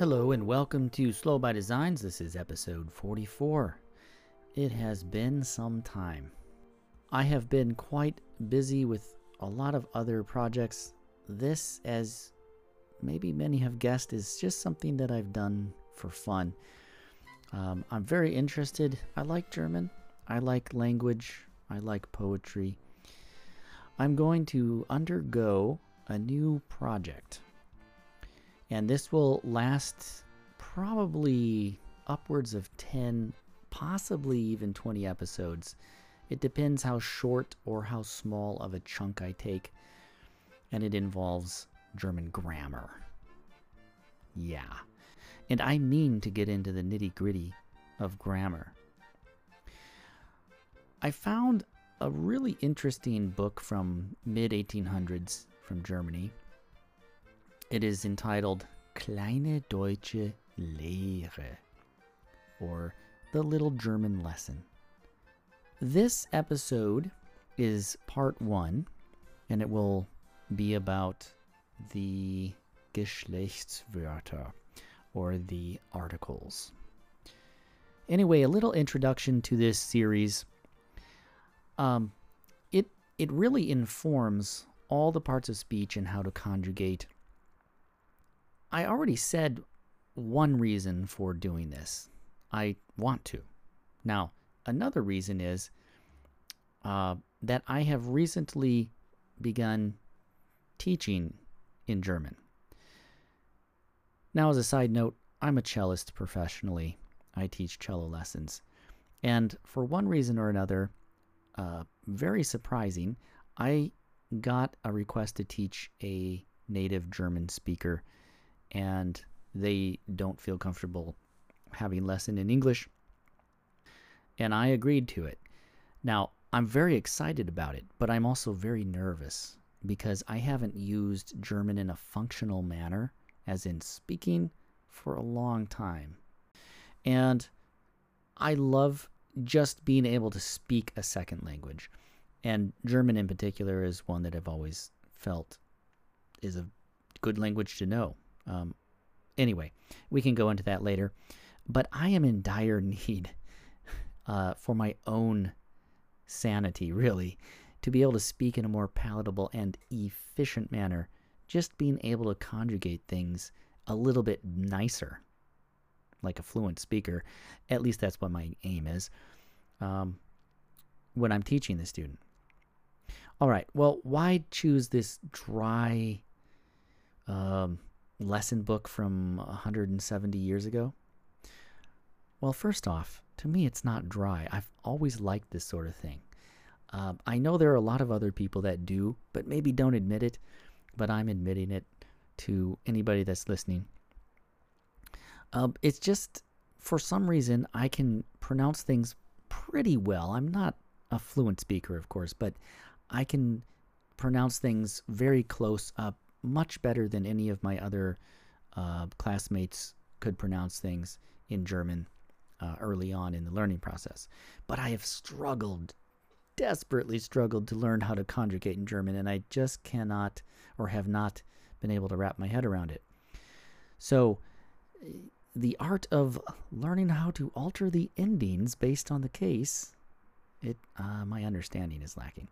Hello and welcome to Slow by Designs. This is episode 44. It has been some time. I have been quite busy with a lot of other projects. This, as maybe many have guessed, is just something that I've done for fun. Um, I'm very interested. I like German. I like language. I like poetry. I'm going to undergo a new project. And this will last probably upwards of 10, possibly even 20 episodes. It depends how short or how small of a chunk I take. And it involves German grammar. Yeah. And I mean to get into the nitty gritty of grammar. I found a really interesting book from mid 1800s from Germany. It is entitled Kleine Deutsche Lehre or The Little German Lesson. This episode is part one, and it will be about the Geschlechtswörter or the articles. Anyway, a little introduction to this series. Um, it it really informs all the parts of speech and how to conjugate. I already said one reason for doing this. I want to. Now, another reason is uh, that I have recently begun teaching in German. Now, as a side note, I'm a cellist professionally. I teach cello lessons. And for one reason or another, uh, very surprising, I got a request to teach a native German speaker, and they don't feel comfortable having lesson in English. And I agreed to it. Now, I'm very excited about it, but I'm also very nervous because I haven't used German in a functional manner, as in speaking, for a long time. And I love just being able to speak a second language. And German in particular is one that I've always felt is a good language to know. Um, anyway, we can go into that later. But I am in dire need uh, for my own sanity, really, to be able to speak in a more palatable and efficient manner. Just being able to conjugate things a little bit nicer, like a fluent speaker. At least that's what my aim is um, when I'm teaching the student. All right, well, why choose this dry um, lesson book from 170 years ago? Well, first off, to me, it's not dry. I've always liked this sort of thing. Uh, I know there are a lot of other people that do, but maybe don't admit it, but I'm admitting it to anybody that's listening. Uh, it's just, for some reason, I can pronounce things pretty well. I'm not a fluent speaker, of course, but I can pronounce things very close up, much better than any of my other uh, classmates could pronounce things in German uh, early on in the learning process. But I have struggled, desperately struggled to learn how to conjugate in German, and I just cannot or have not been able to wrap my head around it. So, the art of learning how to alter the endings based on the case, it uh, my understanding is lacking.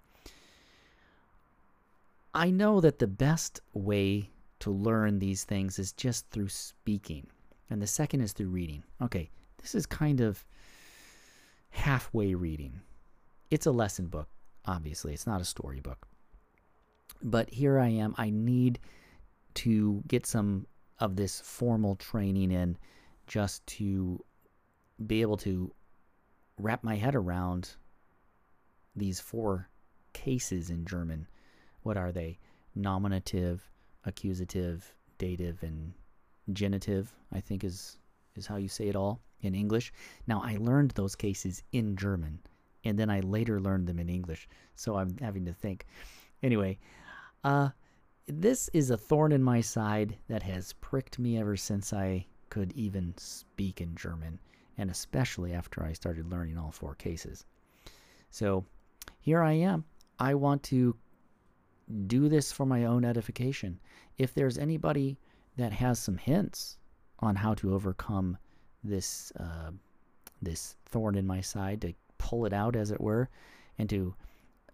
I know that the best way to learn these things is just through speaking, and the second is through reading. Okay, this is kind of halfway reading. It's a lesson book, obviously, it's not a storybook. But here I am. I need to get some of this formal training in just to be able to wrap my head around these four cases in German. What are they? Nominative, accusative, dative, and genitive, I think is is how you say it all in English. Now I learned those cases in German and then I later learned them in English. So I'm having to think. Anyway, uh this is a thorn in my side that has pricked me ever since I could even speak in German, and especially after I started learning all four cases. So here I am. I want to do this for my own edification. If there's anybody that has some hints on how to overcome this uh, this thorn in my side, to pull it out, as it were, and to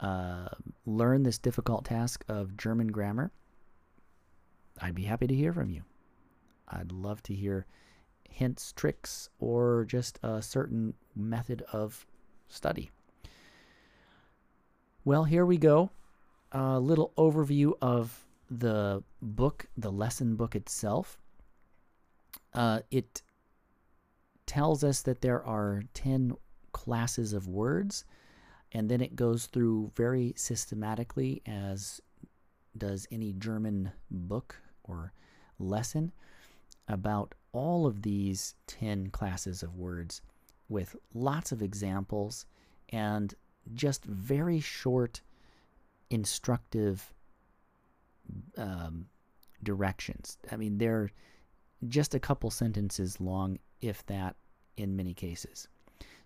uh, learn this difficult task of German grammar, I'd be happy to hear from you. I'd love to hear hints, tricks, or just a certain method of study. Well, here we go. A little overview of the book, the lesson book itself. Uh, it tells us that there are 10 classes of words, and then it goes through very systematically, as does any German book or lesson, about all of these 10 classes of words with lots of examples and just very short, instructive um, directions. I mean, they're just a couple sentences long, if that, in many cases.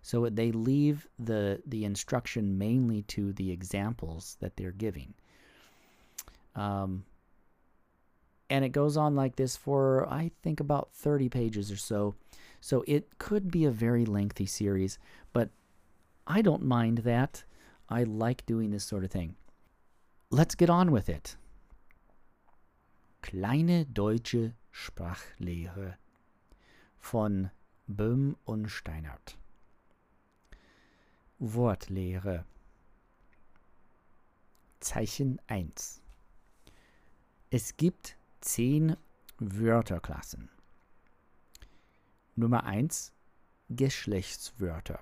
So they leave the the instruction mainly to the examples that they're giving. Um, and it goes on like this for I think about 30 pages or so. So it could be a very lengthy series, but I don't mind that. I like doing this sort of thing. Let's get on with it. Kleine deutsche Sprachlehre von Böhm und Steinert. Wortlehre Zeichen 1 Es gibt zehn Wörterklassen. Nummer 1 Geschlechtswörter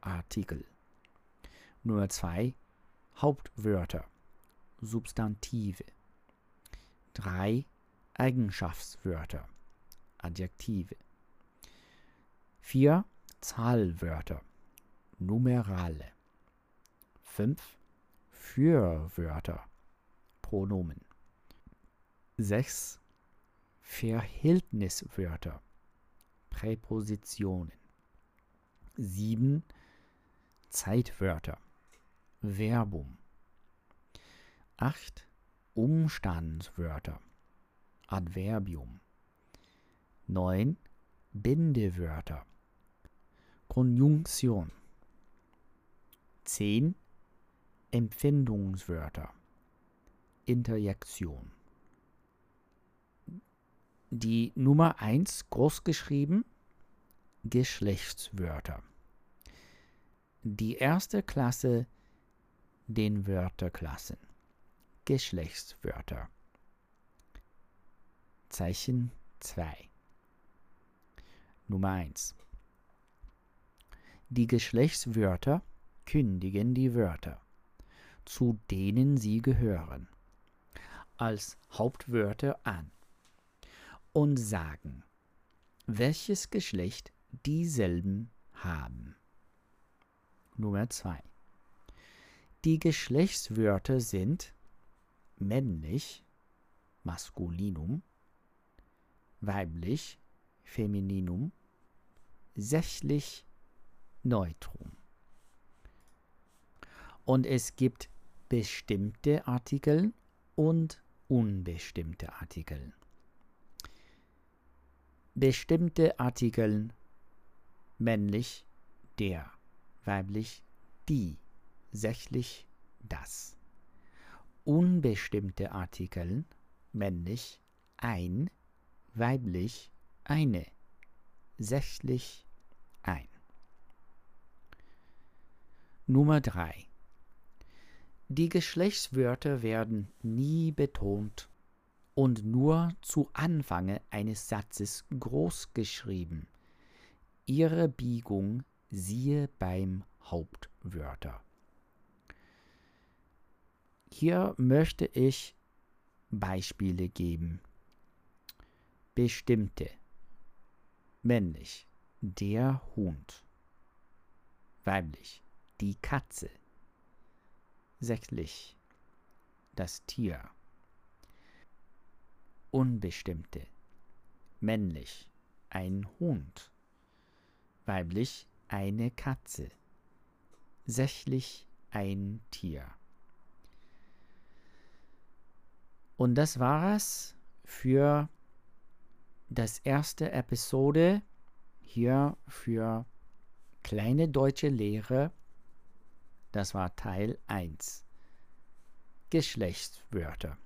Artikel. Nummer 2 Hauptwörter Substantive. 3 Eigenschaftswörter Adjektive. 4 Zahlwörter Numerale. 5 Fürwörter Pronomen. 6 Verhältniswörter Präpositionen. 7 Zeitwörter Verbum. 8 Umstandswörter Adverbium. 9 Bindewörter Konjunktion. 10 Empfindungswörter Interjektion. Die Nummer 1 groß geschrieben Geschlechtswörter. Die erste Klasse den Wörterklassen. Geschlechtswörter. Zeichen 2. Nummer 1. Die Geschlechtswörter kündigen die Wörter, zu denen sie gehören, als Hauptwörter an und sagen, welches Geschlecht dieselben haben. Nummer 2. Die Geschlechtswörter sind männlich, Maskulinum, weiblich, Femininum, sächlich, Neutrum. Und es gibt bestimmte Artikel und unbestimmte Artikel. Bestimmte Artikel männlich der, weiblich die, sächlich das. Unbestimmte Artikel männlich ein, weiblich eine, sächlich ein. Nummer 3. Die Geschlechtswörter werden nie betont und nur zu Anfange eines Satzes groß geschrieben. Ihre Biegung siehe beim Hauptwörter. Hier möchte ich Beispiele geben. Bestimmte. Männlich. Der Hund. Weiblich die Katze. Sächlich das Tier. Unbestimmte männlich ein Hund. Weiblich eine Katze. Sächlich ein Tier. Und das war es für das erste Episode hier für kleine deutsche Lehre. Das war Teil 1. Geschlechtswörter.